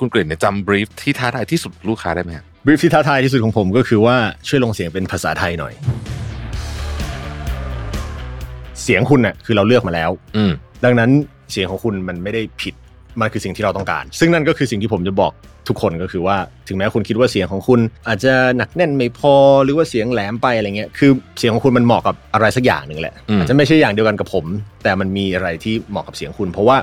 คุณกฤษเนี่ยจำบรีฟที่ท้าทายที่สุดลูกค้าได้ไหมครับบรีฟที่ท้าทายที่สุดของผมก็คือว่าช่วยลงเสียงเป็นภาษาไทยหน่อย เสียงคุณน่ะคือเราเลือกมาแล้ว อืมดังนั้นเสียงของคุณมันไม่ได้ผิดมันคือสิ่งที่เราต้องการ ซึ่งนั่นก็คือสิ่งที่ผมจะบอกทุกคนก็คือว่าถึงแม้คุณคิดว่าเสียงของคุณ อาจจะหนักแน่นไม่พอหรือว่าเสียงแหลมไปอะไรเงี้ยคือเสียงของคุณมันเหมาะกับอะไรสักอย่างหนึ่งแหละอืมอาจจะไม่ใช่อย่างเดียวกันกับผม แต่มันมีอะไรที่เหมาะกับเสียงคุณ เพราะว่า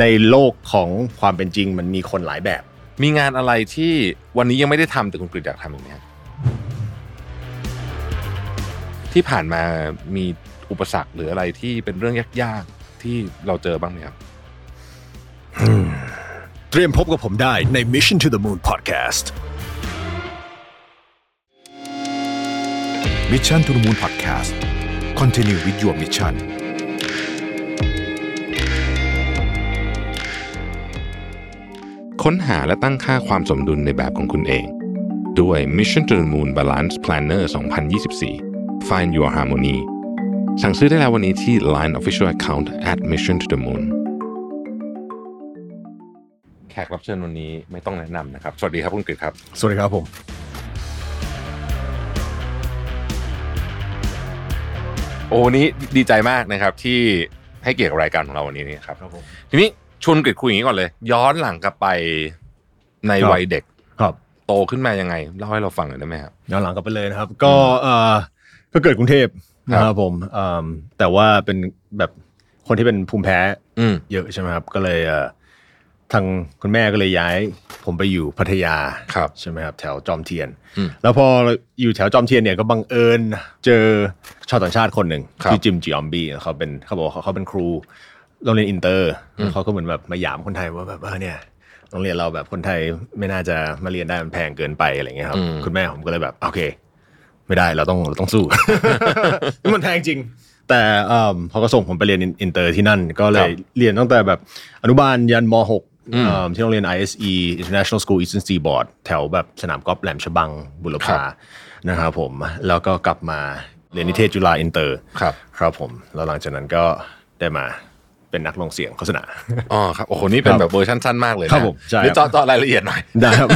ในโลกของความเป็นจริงมันมีคนหลายแบบ มีงานอะไรที่วันนี้ยังไม่ได้ทำแต่คุณกฤษอยากทำอีกไหมครับที่ผ่านมามีอุปสรรคหรืออะไรที่เป็นเรื่องยากๆที่เราเจอบ้างไหมครับเตรียมพบกับผมได้ใน Mission to the Moon Podcast Mission to the Moon Podcast Continue with your mission ค้นหาและตั้งค่าความสมดุลในแบบของคุณเอง ด้วย Mission to the Moon Balance Planner 2024 Find Your Harmony สั่งซื้อได้แล้ววันนี้ที่ Line Official Account at Mission to the Moon แขกรับเชิญวันนี้ไม่ต้องแนะนำนะครับ สวัสดีครับคุณกฤษครับ สวัสดีครับผม โอ้วันนี้ดีใจมากนะครับที่ให้เกียรติกับรายการของเราวันนี้นี่ครับครับผมทีนี้ ชวนกฤษคุยอย่างนี้ก่อนเลย ย้อนหลังกลับไปในครับวัยเด็กครับโตขึ้นมายังไงเล่าให้เราฟังหน่อยได้ไหมครับย้อนหลังกลับไปเลยนะครับ ก็เอ่อก็เกิดกรุงเทพนะคครัรับบผมเอ่อแต่ว่าเป็นแบบคนที่เป็นภูมิแพ้อืมเยอะใช่ไหมครับ ก็เลยเอ่อทางคุณแม่ก็เลยย้าย ผมไปอยู่พัทยาครับใช่ไหมครับ แถวจอมเทียนอืมแล้วพออยู่แถวจอมเทียนเนี่ยก็บังเอิญเจอชาวต่างชาติคนหนึ่งครับชื่อจิมจิออมบี้เขาเป็นเขาบอกว่าเขาเขาเป็นครู โรงเรียนอินเตอร์เขาก็เหมือนแบบมาหยามคนไทยว่าแบบเออเนี่ยโรงเรียนเราแบบคนไทยไม่น่าจะมาเรียนได้มันแพงเกินไปอะไรเงี้ยครับอืมคุณแม่ผมก็เลยแบบโอเค ไม่ได้เราต้องเราต้องสู้มันแพงจริง แต่เอิ่มพอก็ส่งผมไปเรียนอินเตอร์ที่นั่น ก็เลยเรียนตั้งแต่แบบอนุบาลยันม .6 อืมเอิ่มที่โรงเรียน ISE International School Eastern Seaboard แถวแบบสนามกอล์ฟแหลมฉบังบูรพาครับนะครับผมแล้วก็กลับมาเรียนนิเทศจุฬาอินเตอร์ครับ ครับผม แล้วหลังจากนั้นก็ได้มา เป็นนักลงเสียงโฆษณาอ๋อครับโอ้โหนี่เป็นครับแบบเวอร์ชันสั้นมากเลยนะครับผมใช่หรือครับเจาะเจาะรายละเอียดหน่อยได้ครับ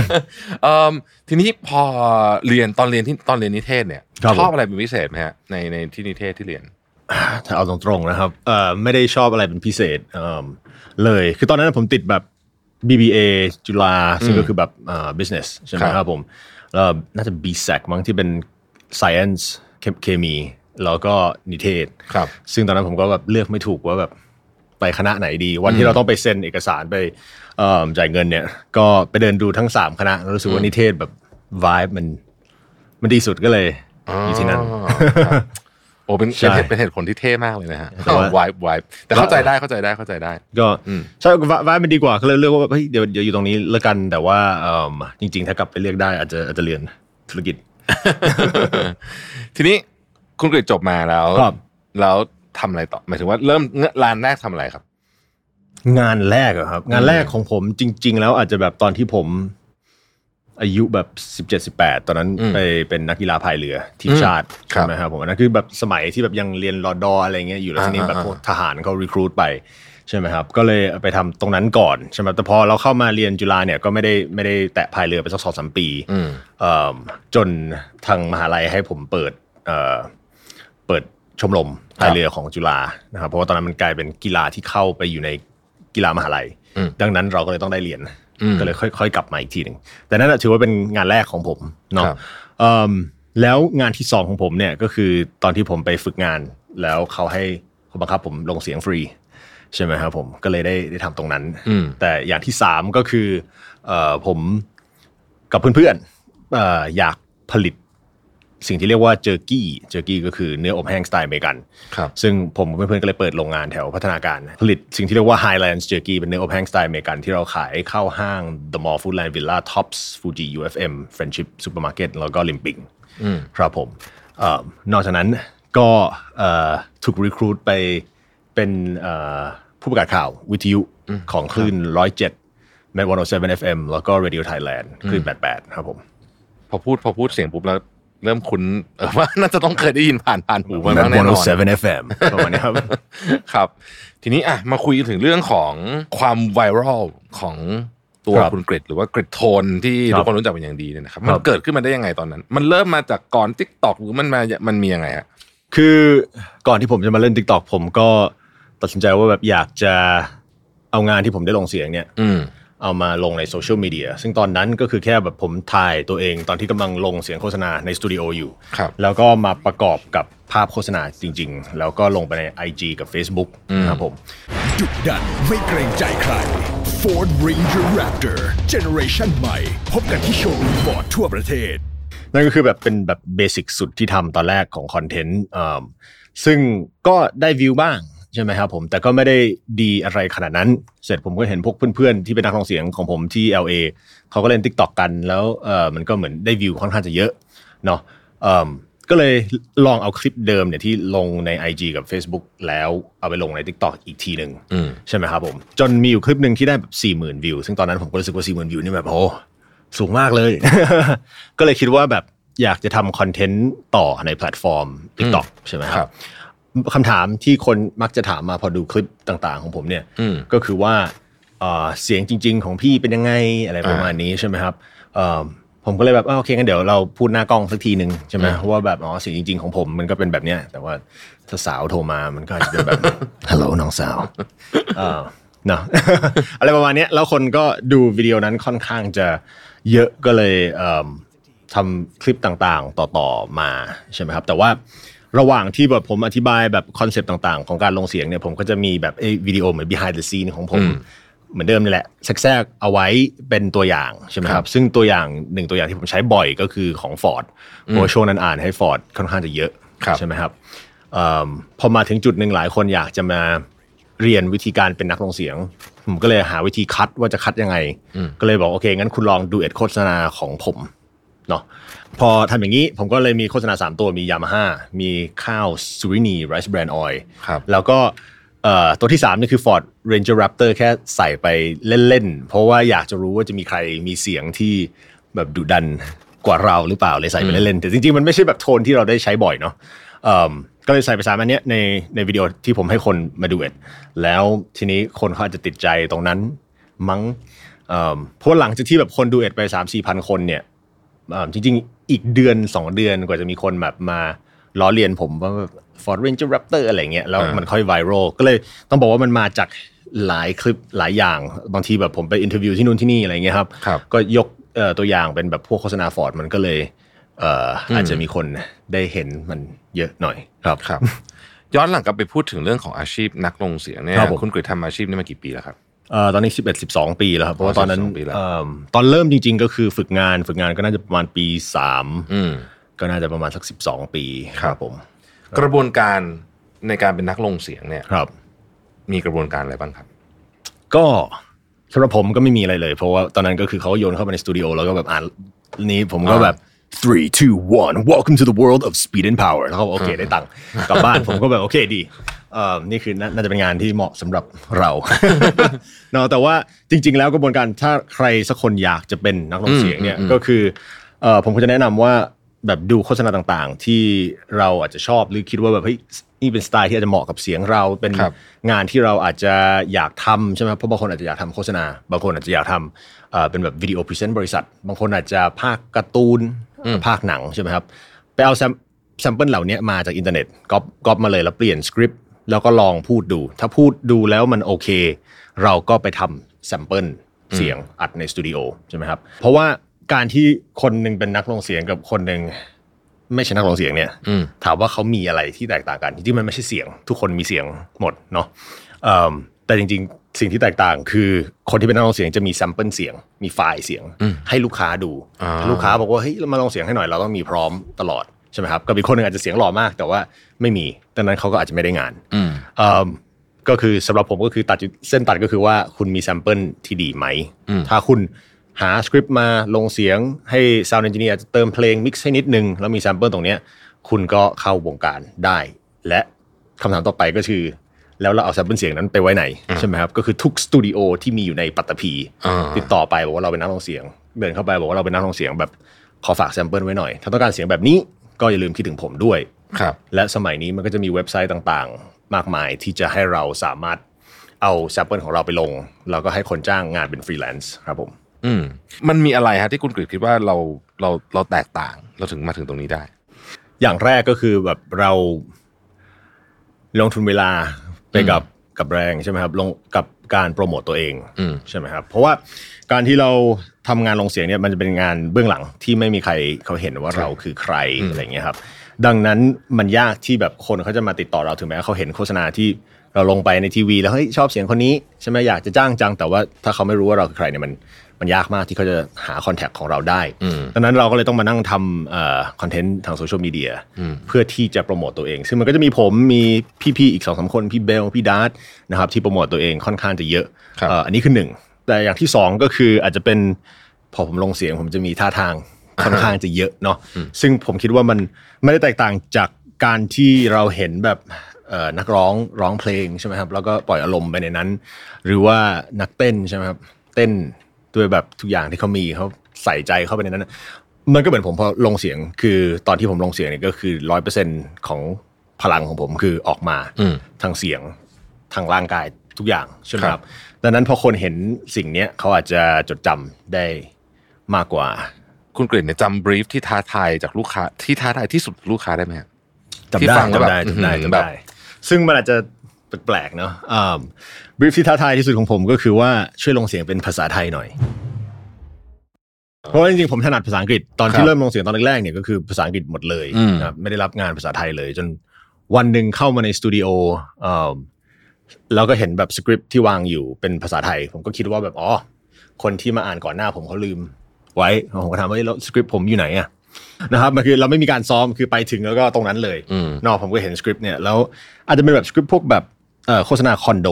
เอิ่มทีนี้พอเรียนตอนเรียนที่ตอนเรียนนิเทศเนี่ยครับชอบผมอะไรเป็นพิเศษไหมฮะในในที่นิเทศที่เรียนถ้าเอาตรงๆนะครับเอ่อไม่ได้ชอบอะไรเป็นพิเศษเอิ่มเลย คือตอนนั้นผมติดแบบ BBA จุฬาซึ่งก็คือแบบเอ่อ business ใช่ไหมครับครับผมแล้วน่าจะ BSEC มั้งที่เป็น science เคเคมีแล้วก็นิเทศครับ ซึ่งตอนนั้นผมก็แบบเลือกไม่ถูกว่าแบบ ไปคณะไหนดี วันที่เราต้องไปเซ็นเอกสารไปเอิ่มจ่ายเงินเนี่ย ก็ไปเดินดูทั้ง3คณะแล้วรู้สึกว่านิเทศแบบ vibe มัน มันดีสุดก็เลยอยู่ที่นั่นอ๋อครับโอ้เป็นใช่เป็นเหตุเป็นเหตุผลที่เท่มากเลยนะฮะแต่ว่าวายวายแต่เข้าใจได้เข้าใจได้เข้าใจได้ ก็อืมใช่ว่ามันดีกว่าก็เลยเลือกว่าแบบเฮ้ยเดี๋ยวเดี๋ยวอยู่ตรงนี้แล้วกันแต่ว่าเอิ่มจริง ๆ ถ้ากลับไปเลือกได้อาจจะอาจจะเรียนธุรกิจ ทีนี้คุณกฤษจบมาแล้วครับแล้ว ทำอะไรต่อหมายถึงว่าเริ่มร้านแรกทำอะไรครับ งานแรกอะครับ งานแรกของผมจริง ๆ แล้วอาจจะแบบตอนที่ผม อายุแบบสิบเจ็ดสิบแปดตอนนั้นอืมไปเป็นนักกีฬาพายเรือทีมชาติครับใช่ไหมครับผมอันนั้นคือแบบสมัยที่แบบยังเรียนรอดออะไรเงี้ยอยู่แล้วทีนี้อ่าแบบอ่าพวกทหารเขารีครูดไปใช่ไหมครับก็เลยไปทำตรงนั้นก่อนใช่ไหมแต่พอเราเข้ามาเรียนจุฬาเนี่ยก็ไม่ได้ไม่ได้แตะพายเรือไปสักสองสามปีอืมเอ่อจนทางมหาลัยให้ผมเปิดเอ่อเปิด ชมรมพายเรือของจุฬานะครับเพราะว่าตอนนั้นมันกลายเป็นกีฬาที่เข้าไปอยู่ในกีฬามหาลัยอืมดังนั้นเราก็เลยต้องได้เรียนอืมก็เลยค่อยๆกลับมาอีกทีหนึ่งแต่นั่นนะถือว่าเป็นงานแรกของผมเนาะครับเอิ่มแล้วงานที่สองของผมเนี่ยก็คือตอนที่ผมไปฝึกงาน แล้วเขาให้เขาบังคับผมลงเสียงฟรีใช่ไหมครับผมก็เลยได้ได้ทำตรงนั้นอืมแต่อย่างที่สามก็คือเอ่อผมกับเพื่อนๆเอ่ออยากผลิต สิ่งที่เรียกว่า jerky jerky ก็คือเนื้ออบแห้งสไตล์อเมริกันครับซึ่งผมกับเพื่อนๆก็เลยเปิดโรงงานแถวพัฒนาการผลิตสิ่งที่เรียกว่า Highlands Jerky เป็นเนื้ออบแห้งสไตล์อเมริกันที่เราขายเข้าห้าง The Mall Foodland Villa Tops Fuji UFM Friendship Supermarket แล้วก็ Limping อืมครับผมเอ่อนอกจากนั้นก็เอ่อถูกรีครูดไปเป็นเอ่อผู้ประกาศข่าววิทยุของคลื่น 107 Met 107 FM แล้วก็ Radio Thailand คลื่น 88 ครับผม พอพูดพอพูดเสียงปุ๊บแล้ว เริ่มคุ้นเออว่าน่าจะต้องเคยได้ยินผ่านผ่านหูมา Met บ้างแน่นอน107 FM ประมาณนี้ครับครับ ทีนี้อะมาคุยถึงเรื่องของความไวรัลของตัวครับคุณกริดหรือว่า Krittone ที่ครับทุกคนรู้จักเป็นอย่างดีเนี่ยนะครับครับมันเกิดขึ้นมาได้ยังไงตอนนั้น มันเริ่มมาจากก่อน TikTok หรือมันมามันมียังไงฮะคือก่อนที่ผมจะมาเล่น TikTok ผมก็ตัดสินใจว่าแบบอยากจะเอางานที่ผมได้ลงเสียงเนี่ยอืม เอามาลงในโซเชียลมีเดียซึ่งตอนนั้นก็คือแค่แบบผมถ่ายตัวเองตอนที่กำลังลงเสียงโฆษณาในสตูดิโออยู่ครับแล้วก็มาประกอบกับภาพโฆษณาจริง ๆ แล้วก็ลงไปใน IG กับ Facebook นะครับผมดุดันไม่เกรงใจใคร Ford Ranger Raptor Generation ใหม่ พบกันที่โชว์รูมฟอร์ดทั่วประเทศ นั่นก็คือแบบเป็นแบบเบสิกสุดที่ทำตอนแรกของคอนเทนต์เอิ่มซึ่งก็ได้วิวบ้าง ใช่ไหมครับผมแต่ก็ไม่ได้ดีอะไรขนาดนั้น เสร็จผมก็เห็นพวกเพื่อนๆ ที่เป็นนักร้องเสียงของผมที่ LA เขาก็เล่น Tik t o k กันแล้วเออมันก็เหมือนได้วิวค่อนข้างจะเยอะเนาะเอิ่มก็เลยลองเอาคลิปเดิมเนี่ยที่ลงใน IG กับ Facebook แล้วเอาไปลงใน Tik t o k อีกทีหนึ่งอืมใช่ไหมครับผม จนมีอยู่คลิปหนึ่งที่ได้แบบสี่หมื่นวิว ซึ่งตอนนั้นผมก็รู้สึกว่าสี่หมื่นวิวนี่แบบโอ้สูงมากเลย ก็เลยคิดว่าแบบอยากจะทำคอนเทนต์ต่อในแพลตฟอร์ม TikTok ใช่ไหมคครัรับบ คำถามที่คนมักจะถามมาพอดูคลิปต่างๆ ของผมเนี่ยอืมก็คือว่าเอ่อเสียงจริง ๆ ของพี่เป็นยังไงอะไรประมาณนี้ใช่ไหมครับเอ่อผมก็เลยแบบอะโอเคงั้นเดี๋ยวเราพูดหน้ากล้องสักทีหนึ่งใช่ไหมว่าแบบอ๋อเสียงจริง ๆ ของผมมันก็เป็นแบบเนี้ยแต่ว่าถ้าสาวโทรมามันก็อาจจะเป็นแบบฮัลโหลน้องสาวเออเนาะอะไรประมาณเนี้ยแล้วคนก็ดูวิดีโอนั้นค่อนข้างจะเยอะก็เลยเอิ่มทำคลิปต่างๆ ต่อๆมาใช่ไหมครับ แต่ว่า ระหว่างที่แบบผมอธิบายแบบ concept ต่างๆ ของการลงเสียงเนี่ยผมก็จะมีแบบเอ้ยวิดีโอเหมือน behind the scene ของผมเหมือนเดิมนี่แหละแทรกๆเอาไว้เป็นตัวอย่างใช่ไหมครับ ซึ่งตัวอย่างหนึ่งตัวอย่างที่ผมใช้บ่อยก็คือของ Ford เพราะว่าช่วงนั้นอ่านให้ Ford ค่อนข้างจะเยอะครับใช่ไหมครับเอิ่มพอมาถึงจุดหนึ่งหลายคนอยากจะมาเรียนวิธีการเป็นนักลงเสียง ผมก็เลยหาวิธีคัดว่าจะคัดยังไง ก็เลยบอกโอเคงั้นคุณลองดูเอ็ดโฆษณาของผม เนาะพอทำอย่างนี้ผมก็เลยมีโฆษณา 3 ตัวมียามาฮ่ามีข้าวซูรินีไรซ์แบรนด์ออยครับแล้วก็เอ่อตัวที่ 3 นี่คือ Ford Ranger Raptor แค่ใส่ไปเล่น ๆ เพราะว่าอยากจะรู้ว่าจะมีใครมีเสียงที่แบบดุดันกว่าเราหรือเปล่าเลยใส่ไปเล่นๆแต่จริง ๆ มันไม่ใช่แบบโทนที่เราได้ใช้บ่อยเนาะเอิ่มก็เลยใส่ไปสามอันเนี้ยในในวิดีโอที่ผมให้คนมาดูเอ็ดแล้วทีนี้คนเขาอาจจะติดใจตรงนั้นมั้งเอิ่มเพราะว่าหลังจากที่แบบคนดูเอ็ดไป3 4 0 0 0คนเนี่ยอ่า จริงๆ อีกเดือน2เดือนกว่าจะมีคนแบบมาล้อเลียนผมว่าแบบ Ford Ranger Raptor อะไรเงี้ยแล้วอ่ามัมันค่อยไวรัลก็เลยต้องบอกว่ามันมาจากหลายคลิปหลายอย่างบางทีแบบผมไป interview ที่นู่นที่นี่อะไรเงี้ยครับครับก็ยกเอ่อตัวอย่างเป็นแบบพวกโฆษณา Ford มันก็เลยเอ่อออาจจะมีคนได้เห็นมันเยอะหน่อยครับครับ ย้อนหลังกลับไปพูดถึงเรื่องของอาชีพนักลงเสียงเนี่ยครับผมคุณกริดทำอาชีพนี้มากี่ปีแล้วครับ เอ่อตอนนี้11 12ปีแล้วครับเพราะว่าตอนนั้น12ปีแล้ว เอิ่มตอนเริ่มจริง ๆ ก็คือฝึกงานฝึกงานก็น่าจะประมาณปี3อืม ก็น่าจะประมาณสัก12ปีครับ ผมกระบวนการในการเป็นนักลงเสียงเนี่ย ครับ มีกระบวนการอะไรบ้างครับ ก็สำหรับผมก็ไม่มีอะไรเลย เพราะว่าตอนนั้นก็คือเขาโยนเข้ามาในสตูดิโอแล้วก็แบบอ่านนี้ผมก็แบบ three two one welcome to the world of speed and power แล้วเขาบอกโอเคได้ตังค์กลับบ้าน ผมก็แบบโอเคดีเอ่อนี่คือนาน่าจะเป็นงานที่เหมาะสำหรับเราเนาะแต่ว่าจริง ๆ แล้วกระบวนการถ้าใครสักคนอยากจะเป็นนักร้องเสียงเนี่ยก็คือเอ่อผมก็จะแนะนำว่าแบบดูโฆษณาต่างๆ ที่เราอาจจะชอบหรือคิดว่าแบบเฮ้ยนี่เป็นสไตล์ที่อาจจะเหมาะกับเสียงเราเป็นครับงานที่เราอาจจะอยากทำใช่ไหมครับเพราะบางคนอาจจะอยากทำโฆษณา บางคนอาจจะอยากทำเอ่อเป็นแบบวิดีโอ present บริษัท บางคนอาจจะพากย์การ์ตูนพากย์หนังใช่ไหมครับไปเอา sam sample เหล่านี้มาจากอินเทอร์เน็ต copy copy มาเลยแล้วเปลี่ยนสคริปต์ แล้วก็ลองพูดดู ถ้าพูดดูแล้วมันโอเค เราก็ไปทำ sampleเสียงอัดในสตูดิโอใช่ไหมครับ เพราะว่าการที่คนหนึ่งเป็นนักลงเสียงกับคนหนึ่งไม่ใช่นักร้องเสียงเนี่ยอืมถามว่าเขามีอะไรที่แตกต่างกันที่มันไม่ใช่เสียง ทุกคนมีเสียงหมดเนาะเอิ่มแต่จริงๆ สิ่งที่แตกต่างคือคนที่เป็นนักลงเสียงจะมี sample เสียง มีไฟล์เสียงให้ลูกค้าดูอ่าถ้าลูกค้าบอกว่าเฮ้ยเรามาลองเสียงให้หน่อยเราต้องมีพร้อมตลอด ใช่ไหมครับกับอีกคนหนึ่งอาจจะเสียงหล่อมาก แต่ว่าไม่มีดังนั้นเขาก็อาจจะไม่ได้งานอืมเอิ่มก็คือสำหรับผมก็คือตัดจุดเส้นตัดก็คือว่าคุณมี sample ที่ดีไหมอืมถ้าคุณหาสคริปต์มาลงเสียงให้ sound engineer เติมเพลง mix ให้นิดนึง แล้วมี sample ตรงเนี้ยคุณก็เข้าวงการได้ และคำถามต่อไปก็คือ แล้วเราเอา sample เสียงนั้นไปไว้ไหน ใช่ไหมครับ ก็คือทุกสตูดิโอที่มีอยู่ในปัตตภีอ่าติดต่อไปบอกว่าเราเป็นนักร้องเสียง เดินเข้าไปบอกว่าเราเป็นนักร้องเสียงแบบขอฝาก sample ไว้หน่อย ถ้าต้องการเสียงแบบนี้ ก็อย่าลืมคิดถึงผมด้วยครับ และสมัยนี้มันก็จะมีเว็บไซต์ต่างๆ มากมายที่จะให้เราสามารถเอา sample ของเราไปลงเราก็ให้คนจ้างงานเป็นฟรีแลนซ์ครับผมอืมมันมีอะไรฮะที่คุณกริดคิดว่าเราเราเราแตกต่างเราถึงมาถึงตรงนี้ได้ อย่างแรกก็คือแบบเราลงทุนเวลาไปกับกับแรงใช่ไหมครับลงกับการโปรโมตตัวเองอืมใช่ไหมครับ เพราะว่าการที่เรา ทำงานลงเสียงเนี่ยมันจะเป็นงานเบื้องหลังที่ไม่มีใครเขาเห็นว่าเราคือใครอะไรเงี้ยครับ ดังนั้นมันยากที่แบบคนเขาจะมาติดต่อเราถึงแม้เขาเห็นโฆษณาที่เราลงไปในทีวี แล้วเฮ้ยชอบเสียงคนนี้ใช่ไหมอยากจะจ้างจังแต่ว่าถ้าเขาไม่รู้ว่าเราคือใครเนี่ยมันมันยากมากที่เขาจะหาคอนแทคของเราได้ดังนั้นเราก็เลยต้องมานั่งทำเอ่อคอนเทนต์ทางโซเชียลมีเดียเพื่อที่จะโปรโมตตัวเอง ซึ่งมันก็จะมีผมมีพี่ๆอีกสองสามคน พี่เบล พี่ดาร์ตนะครับที่โปรโมตตัวเองค่อนข้างจะเยอะครับเอ่ออันนี้คือหนึ่ง แต่อย่างที่สองก็คืออาจจะเป็นพอผมลงเสียงผมจะมีท่าทางค่อนข้างจะเยอะเนาะซึ่งผมคิดว่ามันไม่ได้แตกต่างจากการที่เราเห็นแบบเอ่อนักร้องร้องเพลงใช่ไหมครับแล้วก็ปล่อยอารมณ์ไปในนั้น หรือว่านักเต้นใช่ไหมครับเต้นด้วยแบบทุกอย่างที่เขามีเขาใส่ใจเข้าไปในนั้น มันก็เหมือนผมพอลงเสียงคือตอนที่ผมลงเสียงเนี่ยก็คือร้อยเปอร์เซ็นของพลังของผมคือออกมาอืมทางเสียงทางร่างกาย ทุกอย่างใช่ไหมครับ ดังนั้นพอคนเห็นสิ่งเนี้ยเขาอาจจะจดจำได้มากกว่า คุณกฤษเนี่ยจำบรีฟที่ท้าทายจากลูกค้าที่ท้าทายที่สุดลูกค้าได้ไหมฮะจำที่ได้ฟังแล้วจำแบบได้จำได้อื้อหือจำแบบได้ ซึ่งมันอาจจะแปลกๆเนาะบรีฟที่ท้าทายที่สุดของผมก็คือว่าช่วยลงเสียงเป็นภาษาไทยหน่อยเพราะว่าจริงๆผมถนัดภาษาอังกฤษตอนคที่รับเริ่มลงเสียงตอนแรกๆเนี่ยก็คือภาษาอังกฤษหมดเลยอืมนะครับไม่ได้รับงานภาษาไทยเลย จนวันหนึ่งเข้ามาในสตูดิโอเอ่อ แล้วก็เห็นแบบสคริปต์ที่วางอยู่เป็นภาษาไทย ผมก็คิดว่าแบบอ๋อคนที่มาอ่านก่อนหน้าผมเขาลืม ไว้ผมก็ถามว่าเอ้ยแล้วสคริปต์ผมอยู่ไหนอะนะครับมันคือเราไม่มีการซ้อมคือไปถึงแล้วก็ตรงนั้นเลยอืมนอกผมก็เห็นสคริปต์เนี่ยแล้วอาจจะเป็นแบบสคริปต์พวกแบบเอ่อโฆษณาคอนโด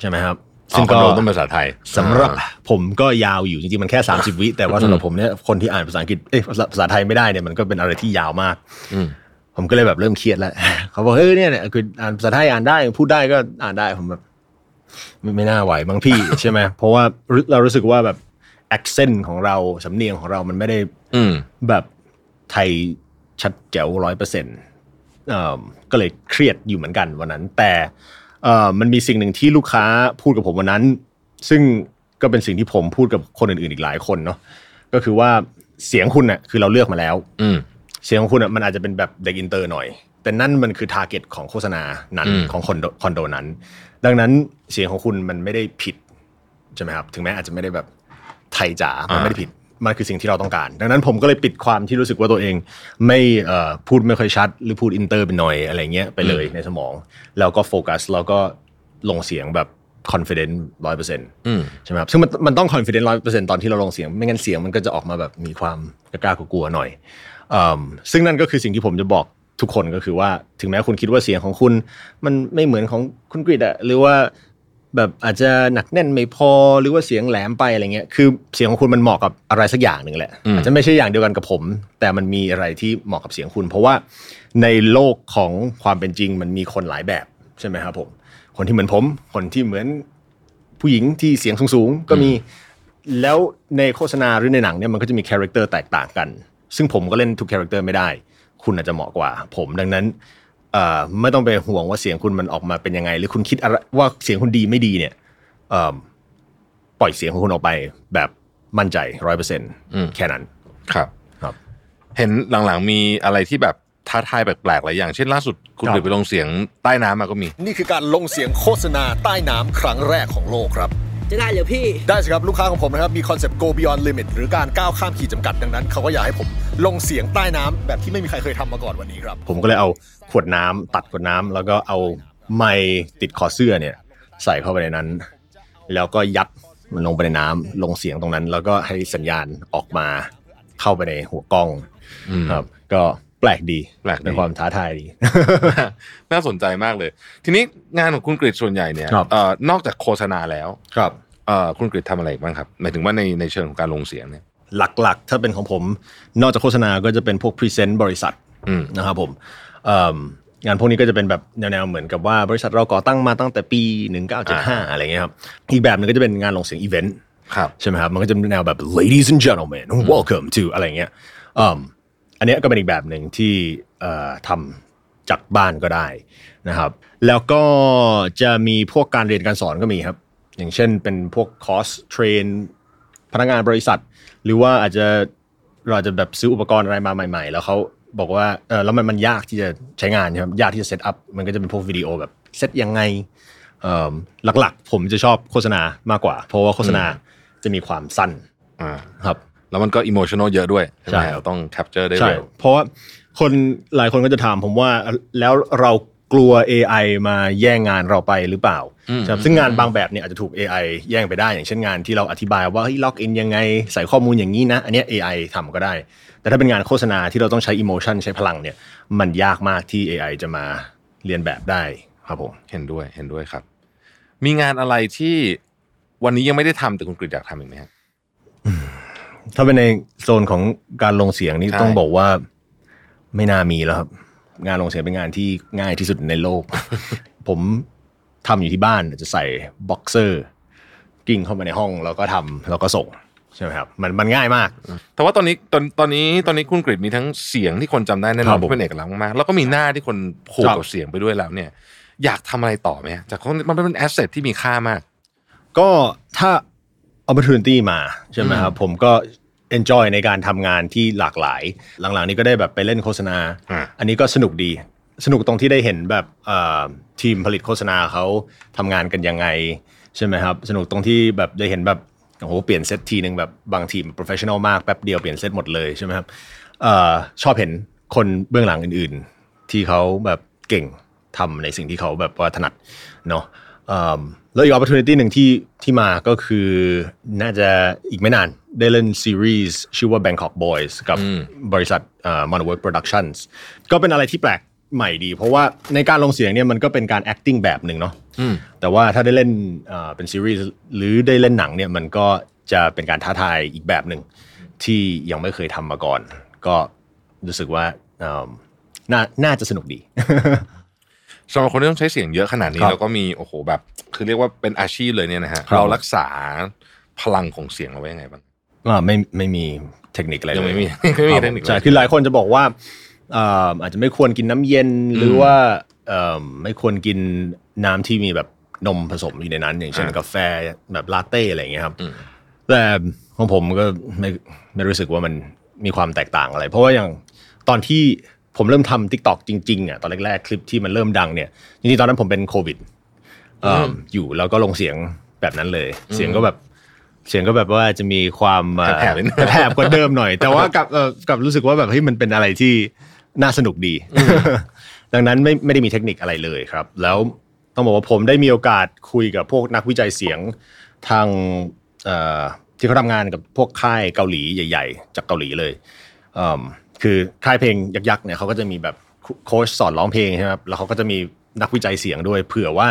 ใช่ไหมครับซึ่งคอนโดต้องเป็นภาษาไทยสำหรับผมก็ยาวอยู่จริงๆมันแค่ 30 วิแต่ว่าสำหรับผมเนี่ยคนที่อ่านภาษาอังกฤษเอ้ยภาษาภาษาไทยไม่ได้เนี่ยมันก็เป็นอะไรที่ยาวมากอืม ผมก็เลยแบบเริ่มเครียดแล้วเขาบอกเฮ้ยเนี่ยเนี่ยคืออ่านภาษาไทยอ่านได้พูดได้ก็อ่านได้ผมแบบไม่ไม่น่าไหวบางพี่ใช่ไหมเพราะว่าเรารู้สึกว่าแบบ accent ของเราสำเนียงของเรามันไม่ได้อืมแบบไทยชัดแจ๋วร้อยเปอร์เซ็นต์ก็เลยเครียดอยู่เหมือนกันวันนั้น แต่เอ่อมันมีสิ่งหนึ่งที่ลูกค้าพูดกับผมวันนั้น ซึ่งก็เป็นสิ่งที่ผมพูดกับคนอื่นๆอีกหลายคนเนาะก็คือว่าเสียงคุณน่ะคือเราเลือกมาแล้วอืม เสียงของคุณอะมันอาจจะเป็นแบบเด็กอินเตอร์หน่อย แต่นั่นมันคือ target ของโฆษณานั้นอืมของคอนโดคอนโดนั้น ดังนั้นเสียงของคุณมันไม่ได้ผิดใช่ไหมครับถึงแม้อาจจะไม่ได้แบบไทยจ๋ามันไม่ได้ผิดมันคือสิ่งที่เราต้องการ ดังนั้นผมก็เลยปิดความที่รู้สึกว่าตัวเอง ไม่เอ่อพูดไม่ค่อยชัด หรือพูดอินเตอร์ไปหน่อยอะไรเงี้ยไปเลยในสมอง แล้วก็โฟกัสแล้วก็ลงเสียงแบบ confident ร้อยเปอร์เซ็นต์อืมใช่ไหมครับซึ่งมันมันต้อง confident ร้อยเปอร์เซ็นต์ตอนที่เราลงเสียง ไม่งั้นเสียงมันก็จะออกมาแบบมีความกล้ากลัวๆหน่อยอืม ซึ่งนั่นก็คือสิ่งที่ผมจะบอกทุกคนก็คือว่าถึงแม้คุณคิดว่าเสียงของคุณ มันไม่เหมือนของคุณกริดอะหรือว่าแบบอาจจะหนักแน่นไม่พอหรือว่าเสียงแหลมไปอะไรเงี้ยคือเสียงของคุณมันเหมาะกับอะไรสักอย่างหนึ่งแหละอืมอาจจะไม่ใช่อย่างเดียวกันกับผม แต่มันมีอะไรที่เหมาะกับเสียงคุณ เพราะว่าในโลกของความเป็นจริง มันมีคนหลายแบบใช่ไหมครับผมคนที่เหมือนผม คนที่เหมือนผู้หญิงที่เสียงสูงๆก็มีแล้วในโฆษณาหรือในหนังเนี่ยมันก็จะมี character แตกต่างกัน ซึ่งผมก็เล่นทุก character ไม่ได้ คุณอาจจะเหมาะกว่า ผมดังนั้นเอ่อไม่ต้องไปห่วงว่าเสียงคุณมันออกมาเป็นยังไง หรือคุณคิดอะไรว่าเสียงคุณดีไม่ดีเนี่ยเอ่อปล่อยเสียงของคุณออกไปแบบมั่นใจร้อยเปอร์เซ็นต์อืมแค่นั้นครับครับ เห็นหลังๆมีอะไรที่แบบท้าทายแปลกๆหลายอย่าง เช่นล่าสุดคุณครับกฤษไปลงเสียงใต้น้ำมาก็มี นี่คือการลงเสียงโฆษณาใต้น้ำครั้งแรกของโลกครับ จะได้เหรอพี่ ได้สิครับ ลูกค้าของผมนะครับ มีคอนเซปต์ go beyond limit หรือการก้าวข้ามขีดจำกัดดังนั้น เขาก็อยากให้ผมลงเสียงใต้น้ำแบบที่ไม่มีใครเคยทำมาก่อนวันนี้ครับ ผมก็เลยเอาขวดน้ำตัดขวดน้ำแล้วก็เอาไม้ติดคอเสื้อเนี่ย ใส่เข้าไปในนั้น แล้วก็ยัดมันลงไปในน้ำลงเสียงตรงนั้น แล้วก็ให้สัญญาณออกมาเข้าไปในหัวกล้องอืมครับ ก็ แปลกดีแปลกดีเป็นความท้าทายดีน่าสนใจมากเลย ทีนี้งานของคุณกฤษส่วนใหญ่เนี่ยครับเอ่อนอกจากโฆษณาแล้วครับเอ่อคุณกฤษทำอะไรอีกบ้างครับหมายถึงว่าในในเชิงของการลงเสียงเนี่ยหลักๆ ถ้าเป็นของผม นอกจากโฆษณาก็จะเป็นพวกพรีเซนต์บริษัทอืมนะครับผมเอิ่มงานพวกนี้ก็จะเป็นแบบแนวๆเหมือนกับว่าบริษัทเราก่อตั้งมาตั้งแต่ปี 1975 อะไรเงี้ยครับอีกแบบหนึงก็จะเป็นงานลงเสียงอีเวนต์ครับใช่ไหมครับมันก็จะเป็นแนวแบบ ladies and gentlemen welcome to อะไรเงี้ยอืมอั นเนี้ยก็เป็นอีกแบบหนึ่งที่เอ่อทำจากบ้านก็ได้นะครับ แล้วก็จะมีพวกการเรียนการสอนก็มีครับ อย่างเช่นเป็นพวกคอร์ส train พนักงานบริษัท หรือว่าอาจจะเราอาจจะแบบซื้ออุปกรณ์อะไรมาใหม่ ๆ แล้วเขาบอกว่าเออแล้วมันมันยากที่จะใช้งานใช่ไหมยากที่จะ set up มันก็จะเป็นพวกวิดีโอแบบเซตยังไงเอิ่มหลักๆ ผมจะชอบโฆษณามากกว่า เพราะว่าโฆษณาจะมีความสั้นอ่าครับ แล้วมันก็ emotional เยอะด้วยใช่ไหมใช่เราต้อง capture ได้ใช่เร็วเพราะว่าคนหลายคนก็จะถามผมว่าแล้วเรากลัว AI มาแย่งงานเราไปหรือเปล่าครับซึ่งงานบางแบบเนี่ยอาจจะถูก AI แย่งไปได้ อย่างเช่นงานที่เราอธิบายว่าเฮ้ย login ยังไงใส่ข้อมูลอย่างนี้นะ อันเนี้ย AI ทำก็ได้ แต่ถ้าเป็นงานโฆษณาที่เราต้องใช้ emotion ใช้พลังเนี่ยมันยากมากที่ AI จะมาเรียนแบบได้ครับผมเห็นด้วยเห็นด้วยครับ มีงานอะไรที่วันนี้ยังไม่ได้ทำแต่คุณกฤษอยากทำอีกไหมครับ ถ้าเป็นในโซนของการลงเสียงนี่ใช่ ต้องบอกว่าไม่น่ามีแล้วครับ งานลงเสียงเป็นงานที่ง่ายที่สุดในโลก ผมทำอยู่ที่บ้านจะใส่บ็อกเซอร์กลิ้งเข้ามาในห้องแล้วก็ทำแล้วก็ส่งใช่ไหมครับ มันมันง่ายมาก แต่ว่าตอนนี้ตอนตอนนี้ตอนนี้คุณกฤษมีทั้งเสียงที่คนจำได้แน่นคอรันบผมที่เป็นเอกลักษณ์มากๆแล้วก็มีหน้าที่คนผูกครับกับเสียงไปด้วยแล้วเนี่ย อยากทำอะไรต่อไหมฮะจากคนมันเป็นแอสเซทที่มีค่ามาก ก็ถ้า opportunity มาใช่ไหมครับผมก็ enjoy ในการทำงานที่หลากหลาย หลังๆ นี้ก็ได้แบบไปเล่นโฆษณาอ่าอันนี้ก็สนุกดี สนุกตรงที่ได้เห็นแบบเอ่อทีมผลิตโฆษณาเขาทำงานกันยังไงใช่ไหมครับ สนุกตรงที่แบบได้เห็นแบบโอ้โหเปลี่ยนเซตทีหนึ่งแบบบางทีม professional มากแป๊บเดียวเปลี่ยนเซตหมดเลยใช่ไหมครับเอ่อชอบเห็นคนเบื้องหลังอื่น ๆ ที่เขาแบบเก่งทำในสิ่งที่เขาแบบว่าถนัดเนาะเอิ่ม แล้วอีก opportunity หนึ่งที่ที่มาก็คือน่าจะอีกไม่นาน ได้เล่นซีรีส์ชื่อว่า Bangkok Boys กับบริษัทเอ่อ Monowork Productions ก็เป็นอะไรที่แปลกใหม่ดี เพราะว่าในการลงเสียงเนี่ยมันก็เป็นการ acting แบบหนึ่งเนาะแต่ว่าถ้าได้เล่นเอ่อเป็นซีรีส์หรือได้เล่นหนังเนี่ยมันก็จะเป็นการท้าทายอีกแบบหนึ่งที่ยังไม่เคยทำมาก่อน ก็รู้สึกว่าเอิ่มน่าน่าจะสนุกดี สำหรับคนที่ต้องใช้เสียงเยอะขนาดนี้ครับแล้วก็มีโอ้โหแบบ คือเรียกว่าเป็นอาชีพเลยเนี่ยนะฮะครับเรารักษาพลังของเสียงเราไว้ยังไงบ้างอ่าไม่ไม่มีเทคนิคอะไรเลยยังไม่มีไม่มีเทคนิคเลยใช่คือหลายคนจะบอกว่าเอ่ออาจจะไม่ควรกินน้ำเย็นหรือว่าเอ่อไม่ควรกินน้ำที่มีแบบนมผสมอยู่ในนั้น อย่างเช่นกาแฟแบบลาเต้อะไรอย่างเงี้ยครับแต่ของผมก็ไม่ไม่รู้สึกว่ามันมีความแตกต่างอะไร เพราะว่าอย่างตอนที่ ผมเริ่มทำ t ิ k t o k จริงๆอะตอนแรกๆ คลิปที่มันเริ่มดังเนี่ยจริงๆตอนนั้นผมเป็นโควิดเอิ่มอยู่แล้วก็ลงเสียงแบบนั้นเลย เสียงก็แบบเสียงก็แบบว่าจะมีความเอ่อแผลบๆนิดนึงแผลบกว่าเดิมหน่อย แต่ว่ากับเอ่อกับรู้สึกว่าแบบเฮ้ยมันเป็นอะไรที่น่าสนุกดี ดังนั้นไม่ไม่ได้มีเทคนิคอะไรเลยครับ แล้วต้องบอกว่าผมได้มีโอกาสคุยกับพวกนักวิจัยเสียงทางเอ่อที่เขาทำงานกับพวกค่ายเกาหลีใหญ่ ๆ จากเกาหลีเลยเอิ่ม คือค่ายเพลงยักษ์ๆเนี่ยเขาก็จะมีแบบโค้ชสอนร้องเพลงใช่ไหมครับแล้วเขาก็จะมีนักวิจัยเสียงด้วย เผื่อว่า